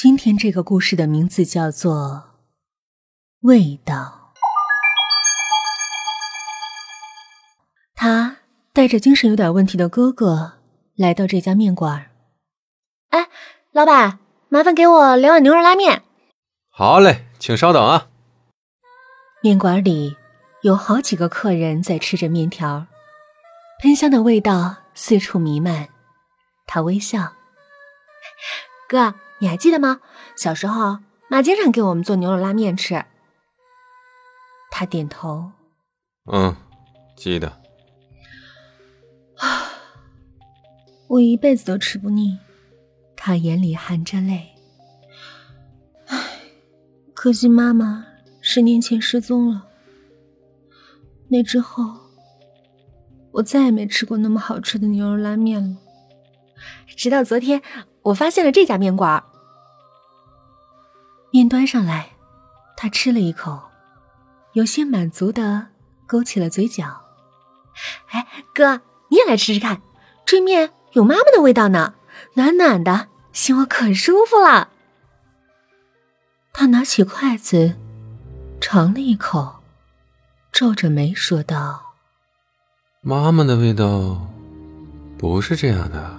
今天这个故事的名字叫做《味道》。他带着精神有点问题的哥哥来到这家面馆。哎，老板，麻烦给我两碗牛肉拉面。好嘞，请稍等啊。面馆里有好几个客人在吃着面条，喷香的味道四处弥漫。他微笑：“哥。”你还记得吗？小时候，妈经常给我们做牛肉拉面吃。他点头。嗯，记得。啊，我一辈子都吃不腻。他眼里含着泪。唉，可惜妈妈十年前失踪了。那之后，我再也没吃过那么好吃的牛肉拉面了。直到昨天，我发现了这家面馆。面端上来，他吃了一口，有些满足的勾起了嘴角。哎，哥，你也来吃吃看，这面有妈妈的味道呢，暖暖的，心窝可舒服了。他拿起筷子，尝了一口，皱着眉说道：“妈妈的味道，不是这样的。”